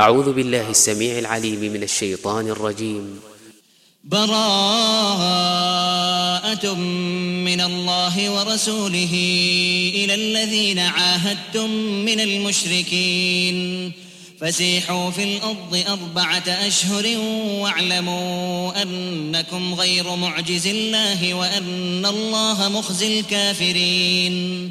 أعوذ بالله السميع العليم من الشيطان الرجيم. براءة من الله ورسوله إلى الذين عاهدتم من المشركين. فسيحوا في الأرض أربعة أشهر واعلموا أنكم غير معجز الله وأن الله مخزي الكافرين.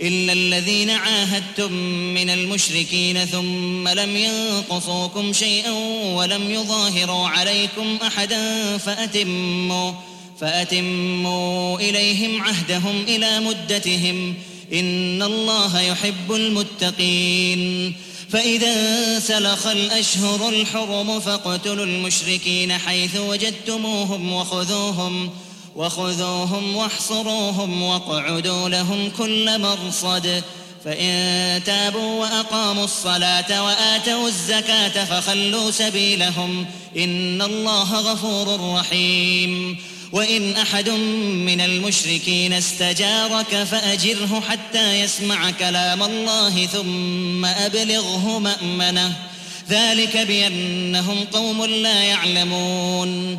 إلا الذين عاهدتم من المشركين ثم لم ينقصوكم شيئا ولم يظاهروا عليكم أحدا فأتموا فأتموا إليهم عهدهم إلى مدتهم إن الله يحب المتقين فإذا سلخ الأشهر الحرم فاقتلوا المشركين حيث وجدتموهم وخذوهم وخذوهم واحصروهم واقعدوا لهم كل مرصد. فإن تابوا وأقاموا الصلاة وآتوا الزكاة فخلوا سبيلهم. إن الله غفور رحيم. وإن أحد من المشركين استجارك فأجره حتى يسمع كلام الله ثم أبلغه مأمنة. ذلك بأنهم قوم لا يعلمون.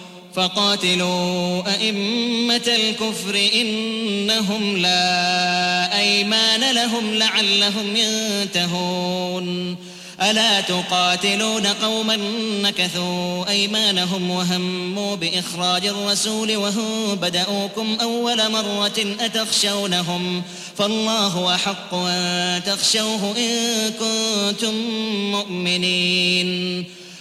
فقاتلوا أئمة الكفر إنهم لا أيمان لهم لعلهم ينتهون. ألا تقاتلون قوما نكثوا أيمانهم وهموا بإخراج الرسول وهم بدأوكم أول مرة أتخشونهم فالله أحق أن تخشوه إن كنتم مؤمنين.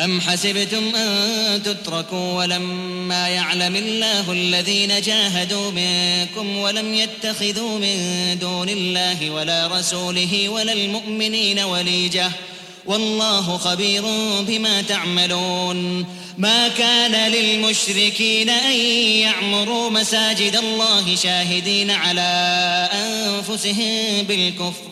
أم حسبتم أن تتركوا ولما يعلم الله الذين جاهدوا منكم ولم يتخذوا من دون الله ولا رسوله ولا المؤمنين وليجة والله خبير بما تعملون ما كان للمشركين أن يعمروا مساجد الله شاهدين على أنفسهم بالكفر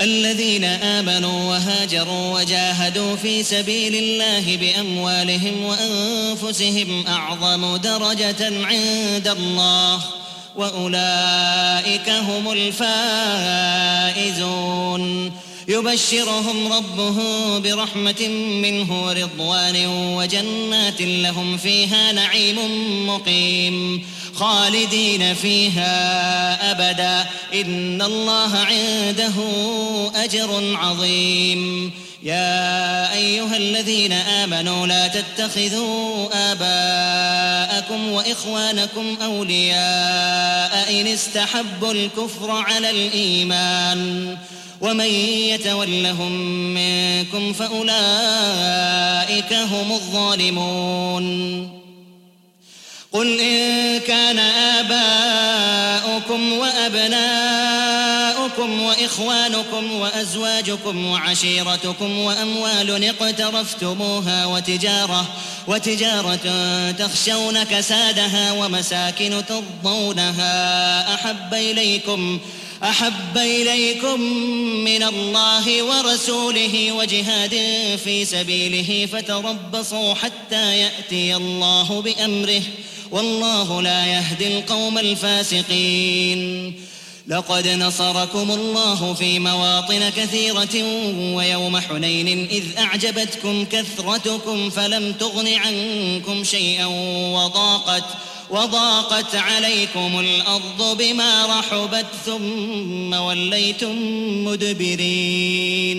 الذين آمنوا وهاجروا وجاهدوا في سبيل الله بأموالهم وأنفسهم أعظم درجة عند الله وأولئك هم الفائزون. يبشرهم ربهم برحمة منه ورضوان وجنات لهم فيها نعيم مقيم. خالدين فيها أبدا. إن الله عنده أجر عظيم. يا أيها الذين آمنوا لا تتخذوا آباءكم وإخوانكم أولياء إن استحبوا الكفر على الإيمان. ومن يتولهم منكم فأولئك هم الظالمون. قل إن كان آباؤكم وأبناؤكم وإخوانكم وأزواجكم وعشيرتكم وأموال اقترفتموها وتجارة وتجارة تخشون كسادها ومساكن ترضونها أحب إليكم أحب إليكم من الله ورسوله وجهاد في سبيله فتربصوا حتى يأتي الله بأمره والله لا يهدي القوم الفاسقين. لقد نصركم الله في مواطن كثيرة ويوم حنين إذ أعجبتكم كثرتكم فلم تغن عنكم شيئا وضاقت وضاقت عليكم الأرض بما رحبت ثم وليتم مدبرين.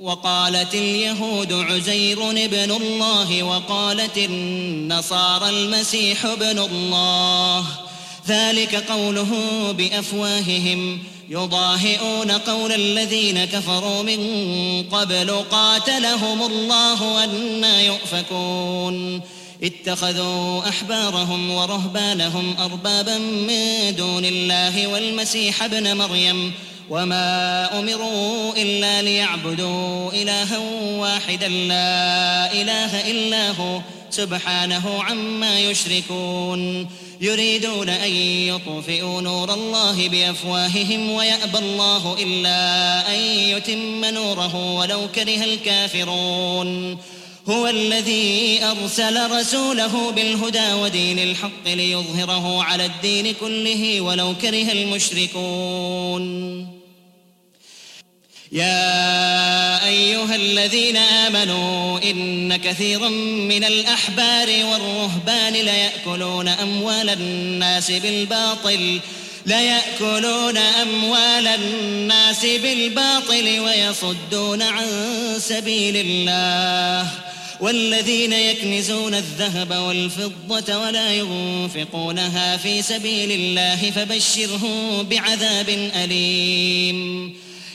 وقالت اليهود عزير ابن الله وقالت النصارى المسيح ابن الله. ذلك قوله بأفواههم. يضاهئون قول الذين كفروا من قبل قاتلهم الله أنا يؤفكون. اتخذوا أحبارهم ورهبانهم أربابا من دون الله والمسيح ابن مريم. وما امروا الا ليعبدوا الها واحدا لا اله الا هو سبحانه عما يشركون يريدون ان يطفئوا نور الله بافواههم ويابى الله الا ان يتم نوره ولو كره الكافرون هو الذي ارسل رسوله بالهدى ودين الحق ليظهره على الدين كله ولو كره المشركون يا أيها الذين آمنوا إن كثيرا من الأحبار والرهبان ليأكلون أموال الناس بالباطل ليأكلون أموال الناس بالباطل ويصدون عن سبيل الله. والذين يكنزون الذهب والفضة ولا ينفقونها في سبيل الله فبشرهم بعذاب أليم.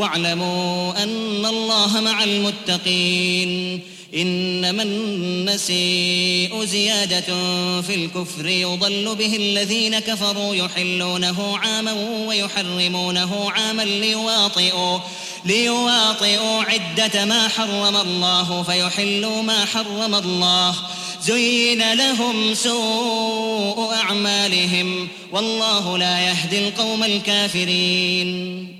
واعلموا أن الله مع المتقين. إنما النسيء زيادة في الكفر. يضل به الذين كفروا يحلونه عاما ويحرمونه عاما ليواطئوا ليواطئوا عدة ما حرم الله فيحلوا ما حرم الله. زين لهم سوء أعمالهم. والله لا يهدي القوم الكافرين.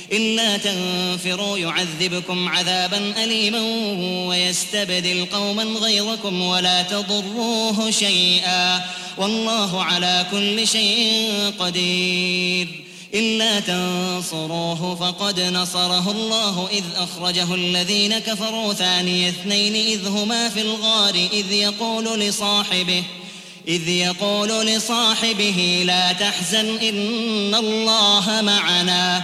الا تنفروا يعذبكم عذابا اليما ويستبدل قوما غيركم ولا تضروه شيئا والله على كل شيء قدير إلا تنصروه فقد نصره الله إذ أخرجه الذين كفروا ثاني اثنين إذ هما في الغار إذ يقول لصاحبه إذ يقول لصاحبه لا تحزن إن الله معنا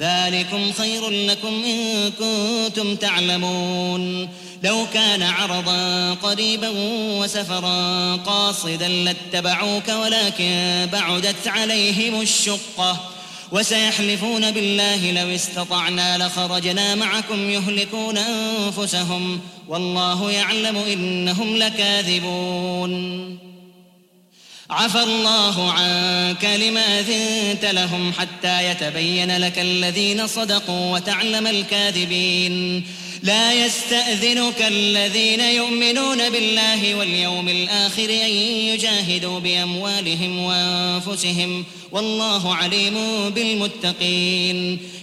ذلكم خير لكم إن كنتم تعلمون. لو كان عرضا قريبا وسفرا قاصدا لاتبعوك ولكن بعدت عليهم الشقة. وسيحلفون بالله لو استطعنا لخرجنا معكم يهلكون أنفسهم. والله يعلم إنهم لكاذبون. عفى الله عنك لما أذنت لهم حتى يتبين لك الذين صدقوا وتعلم الكاذبين. لا يستأذنك الذين يؤمنون بالله واليوم الآخر أن يجاهدوا بأموالهم وأنفسهم. والله عليم بالمتقين.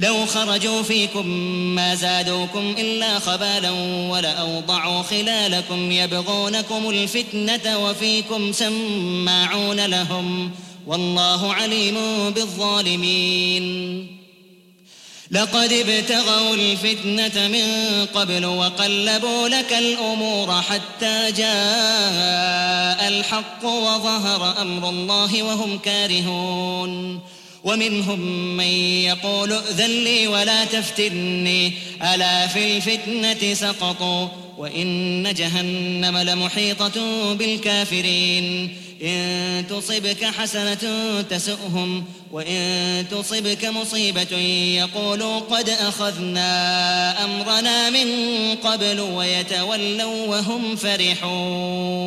لو خرجوا فيكم ما زادوكم إلا خبالا ولأوضعوا خلالكم يبغونكم الفتنة وفيكم سماعون لهم والله عليم بالظالمين. لقد ابتغوا الفتنة من قبل وقلبوا لك الأمور حتى جاء الحق وظهر أمر الله وهم كارهون. ومنهم من يقول ائذن لي ولا تفتني. ألا في الفتنة سقطوا وإن جهنم لمحيطة بالكافرين. إن تصبك حسنة تسؤهم وإن تصبك مصيبة يقولوا قد أخذنا أمرنا من قبل ويتولوا وهم فرحون.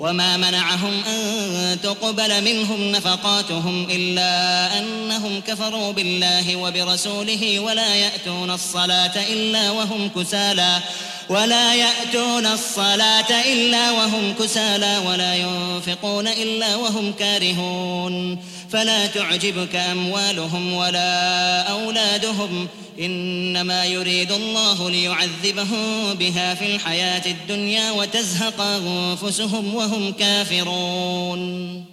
وما منعهم أن تقبل منهم نفقاتهم إلا أنهم كفروا بالله وبرسوله ولا يأتون الصلاة إلا وهم كسالى ولا يأتون الصلاة إلا وهم كسالى ولا ينفقون إلا وهم كارهون فلا تعجبك أموالهم ولا أولادهم إنما يريد الله ليعذبهم بها في الحياة الدنيا وتزهق أنفسهم وهم كافرون.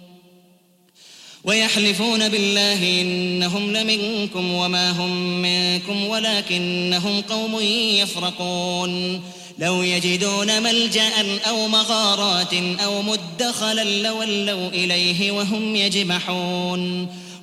ويحلفون بالله إنهم لمنكم وما هم منكم ولكنهم قوم يفرقون. لو يجدون ملجأ أو مغارات أو مدخلا لولوا إليه وهم يجمحون.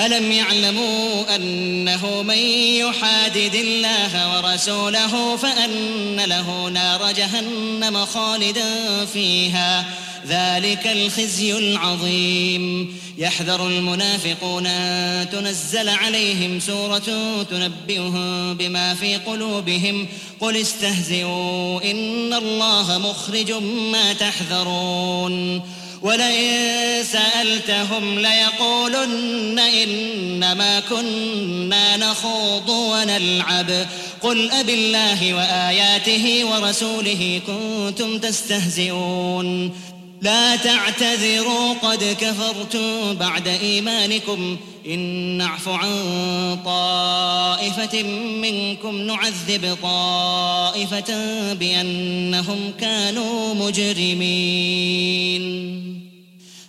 ألم يعلموا أنه من يحادد الله ورسوله فأن له نار جهنم خالدا فيها ذلك الخزي العظيم. يحذر المنافقون أن تنزل عليهم سورة تنبئهم بما في قلوبهم. قل استهزئوا إن الله مخرج ما تحذرون. ولئن سألتهم ليقولن إنما كنا نخوض ونلعب. قل أب الله وآياته ورسوله كنتم تستهزئون. لا تعتذروا قد كفرتم بعد إيمانكم. إن نعف عن طائفة منكم نعذب طائفة بأنهم كانوا مجرمين.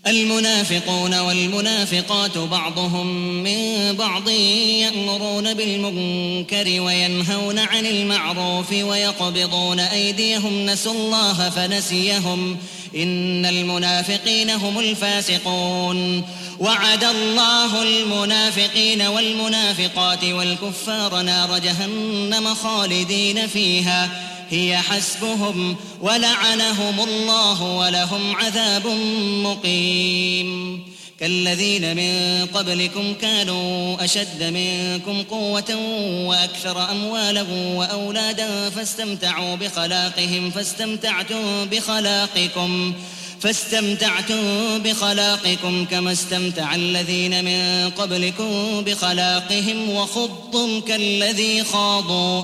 المنافقون والمنافقات بعضهم من بعض يأمرون بالمنكر وينهون عن المعروف ويقبضون أيديهم. نسوا الله فنسيهم. إن المنافقين هم الفاسقون. وعد الله المنافقين والمنافقات والكفار نار جهنم خالدين فيها. هي حسبهم ولعنهم الله ولهم عذاب مقيم. كالذين من قبلكم كانوا أشد منكم قوة وأكثر أموالا وأولادا فاستمتعوا بخلاقهم فاستمتعتم بخلاقكم فاستمتعتم بخلاقكم كما استمتع الذين من قبلكم بخلاقهم وخضتم كالذي خاضوا.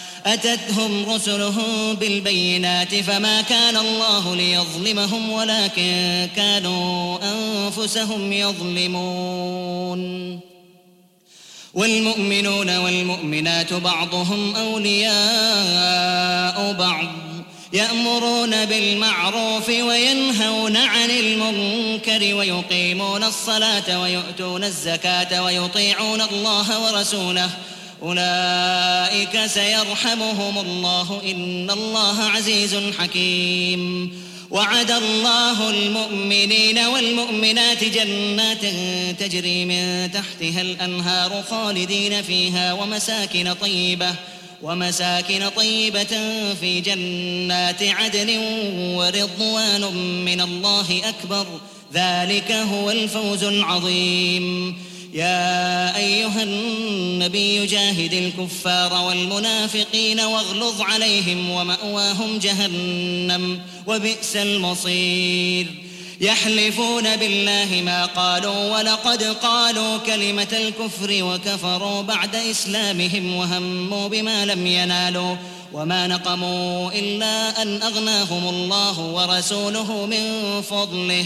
أتتهم رسلهم بالبينات فما كان الله ليظلمهم ولكن كانوا أنفسهم يظلمون. والمؤمنون والمؤمنات بعضهم أولياء بعض يأمرون بالمعروف وينهون عن المنكر ويقيمون الصلاة ويؤتون الزكاة ويطيعون الله ورسوله أولئك سيرحمهم الله. إن الله عزيز حكيم. وعد الله المؤمنين والمؤمنات جنات تجري من تحتها الأنهار خالدين فيها ومساكن طيبة ومساكن طيبة في جنات عدن ورضوان من الله أكبر. ذلك هو الفوز العظيم. يا أيها النبي جاهد الكفار والمنافقين واغلظ عليهم ومأواهم جهنم وبئس المصير. يحلفون بالله ما قالوا ولقد قالوا كلمة الكفر وكفروا بعد إسلامهم وهموا بما لم ينالوا وما نقموا إلا أن أغناهم الله ورسوله من فضله.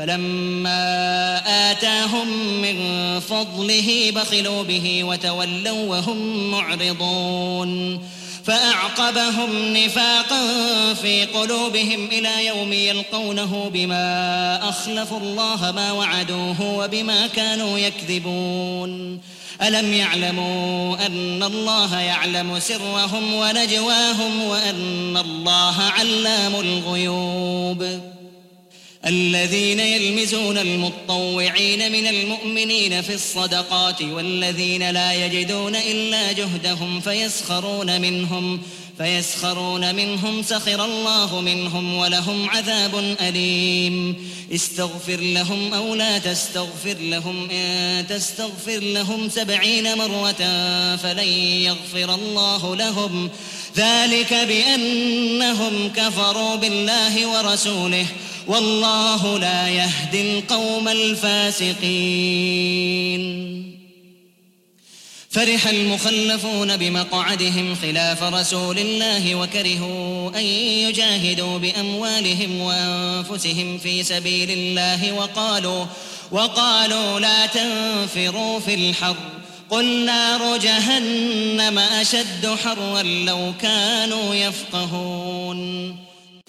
فلما آتاهم من فضله بخلوا به وتولوا وهم معرضون. فأعقبهم نفاقا في قلوبهم إلى يوم يلقونه بما أخلفوا الله ما وعدوه وبما كانوا يكذبون. ألم يعلموا أن الله يعلم سرهم ونجواهم وأن الله علام الغيوب. الذين يلمزون المطوعين من المؤمنين في الصدقات والذين لا يجدون إلا جهدهم فيسخرون منهم فيسخرون منهم سخر الله منهم ولهم عذاب أليم. استغفر لهم أو لا تستغفر لهم إن تستغفر لهم سبعين مرة فلن يغفر الله لهم. ذلك بأنهم كفروا بالله ورسوله والله لا يهدي القوم الفاسقين. فرح المخلفون بمقعدهم خلاف رسول الله وكرهوا أن يجاهدوا بأموالهم وأنفسهم في سبيل الله وقالوا وقالوا لا تنفروا في الحر. قل نار جهنم أشد حرا لو كانوا يفقهون.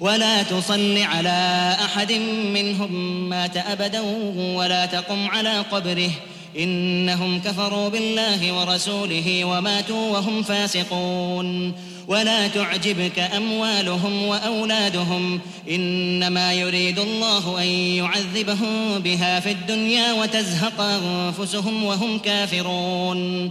ولا تصل على أحد منهم مات أبدا ولا تقم على قبره. إنهم كفروا بالله ورسوله وماتوا وهم فاسقون. ولا تعجبك أموالهم وأولادهم. إنما يريد الله أن يعذبهم بها في الدنيا وتزهق أنفسهم وهم كافرون.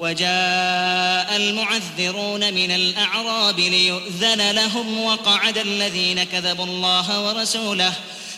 وجاء المعذرون من الأعراب ليؤذن لهم وقعد الذين كذبوا الله ورسوله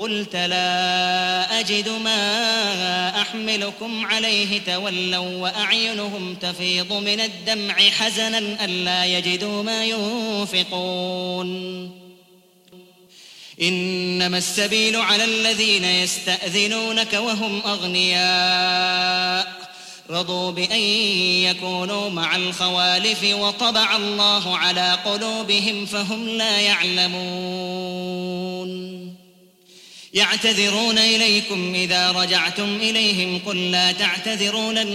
قلت لا أجد ما أحملكم عليه تولوا وأعينهم تفيض من الدمع حزنا ألا يجدوا ما ينفقون. إنما السبيل على الذين يستأذنونك وهم أغنياء. رضوا بأن يكونوا مع الخوالف وطبع الله على قلوبهم فهم لا يعلمون. يعتذرون إليكم إذا رجعتم إليهم قل لا تعتذروا لن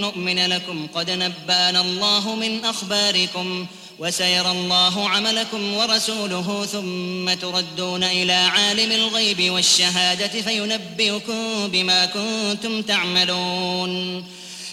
نؤمن لكم. قد نبأنا الله من أخباركم وسيرى الله عملكم ورسوله ثم تردون إلى عالم الغيب والشهادة فينبئكم بما كنتم تعملون.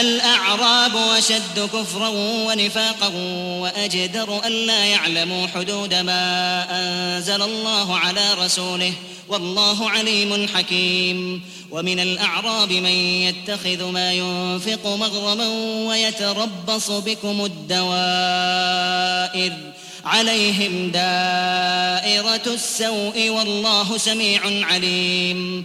الأعراب أشد كفرا ونفاقا وأجدر ألا يعلموا حدود ما أنزل الله على رسوله والله عليم حكيم. ومن الأعراب من يتخذ ما ينفق مغرما ويتربص بكم الدوائر. عليهم دائرة السوء والله سميع عليم.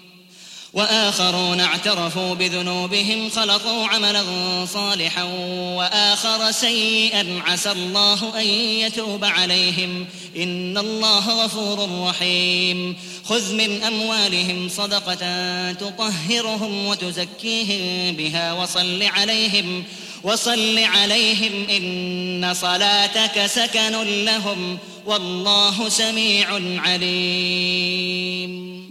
وآخرون اعترفوا بذنوبهم خلقوا عملا صالحا وآخر سيئا. عسى الله أن يتوب عليهم. إن الله غفور رحيم. خذ من أموالهم صدقة تطهرهم وتزكيهم بها وصل عليهم وصل عليهم. إن صلاتك سكن لهم والله سميع عليم.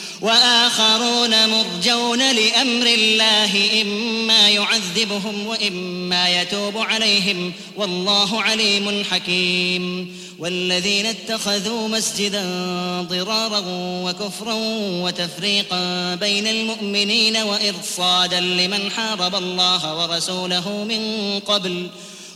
وآخرون مرجون لأمر الله إما يعذبهم وإما يتوب عليهم. والله عليم حكيم. والذين اتخذوا مسجدا ضرارا وكفرا وتفريقا بين المؤمنين وإرصادا لمن حارب الله ورسوله من قبل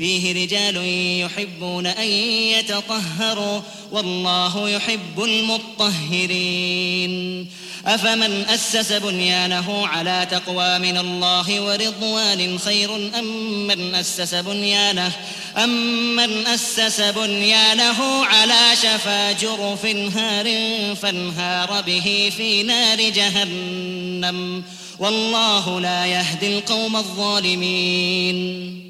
فيه رجال يحبون أن يتطهروا والله يحب المطهرين. أفمن أسس بنيانه على تقوى من الله ورضوان خير أم من أسس بنيانه؟ أم من أسس بنيانه على شفا جرف هار فانهار به في نار جهنم؟ والله لا يهدي القوم الظالمين.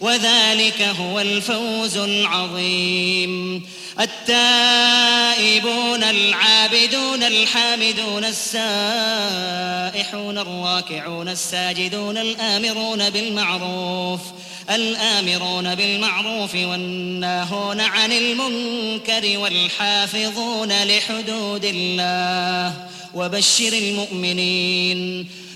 وذلك هو الفوز العظيم. التائبون العابدون الحامدون السائحون الراكعون الساجدون الآمرون بالمعروف الآمرون بالمعروف والناهون عن المنكر والحافظون لحدود الله. وبشر المؤمنين.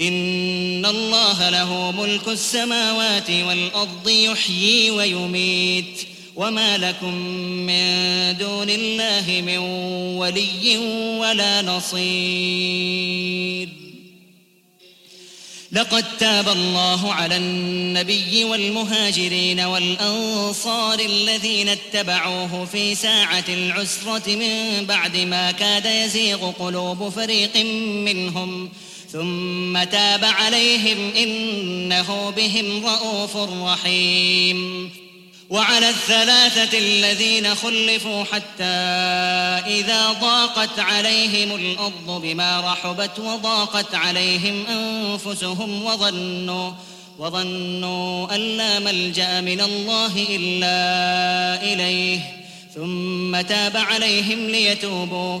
إن الله له ملك السماوات والأرض يحيي ويميت وما لكم من دون الله من ولي ولا نصير. لقد تاب الله على النبي والمهاجرين والأنصار الذين اتبعوه في ساعة العسرة من بعد ما كاد يزيغ قلوب فريق منهم ۖ ثم تاب عليهم إنه بهم رءوف رحيم. وعلى الثلاثة الذين خلفوا حتى إذا ضاقت عليهم الأرض بما رحبت وضاقت عليهم أنفسهم وظنوا وظنوا أن لا ملجأ من الله إلا إليه. ثم تاب عليهم ليتوبوا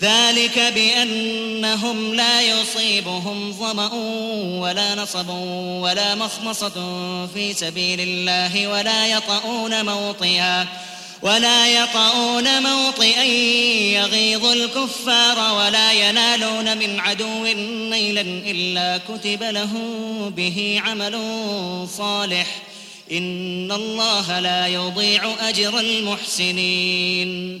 ذلك بأنهم لا يصيبهم ظمأ ولا نصب ولا مخمصة في سبيل الله ولا يطؤون موطئا ولا يطؤون موطئا يغيظ الكفار ولا ينالون من عدو نيلا إلا كتب له به عمل صالح إن الله لا يضيع أجر المحسنين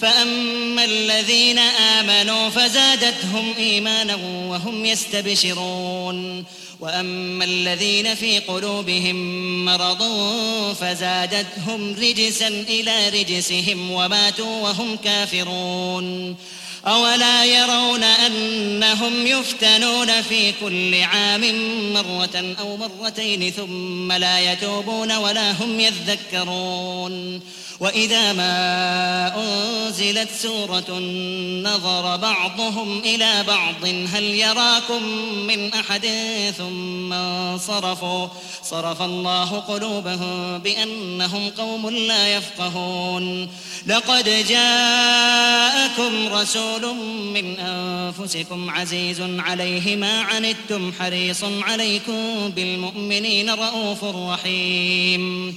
فأما الذين آمنوا فزادتهم إيمانا وهم يستبشرون. وأما الذين في قلوبهم مرض فزادتهم رجسا إلى رجسهم وماتوا وهم كافرون. أولا يرون أنهم يفتنون في كل عام مرة أو مرتين ثم لا يتوبون ولا هم يذكرون. وإذا ما أنزلت سورة نظر بعضهم إلى بعض هل يراكم من أحد؟ ثم انصرفوا. صرف الله قلوبهم بأنهم قوم لا يفقهون. لقد جاءكم رسول من أنفسكم عزيز عليه ما عنتم حريص عليكم بالمؤمنين رؤوف رحيم.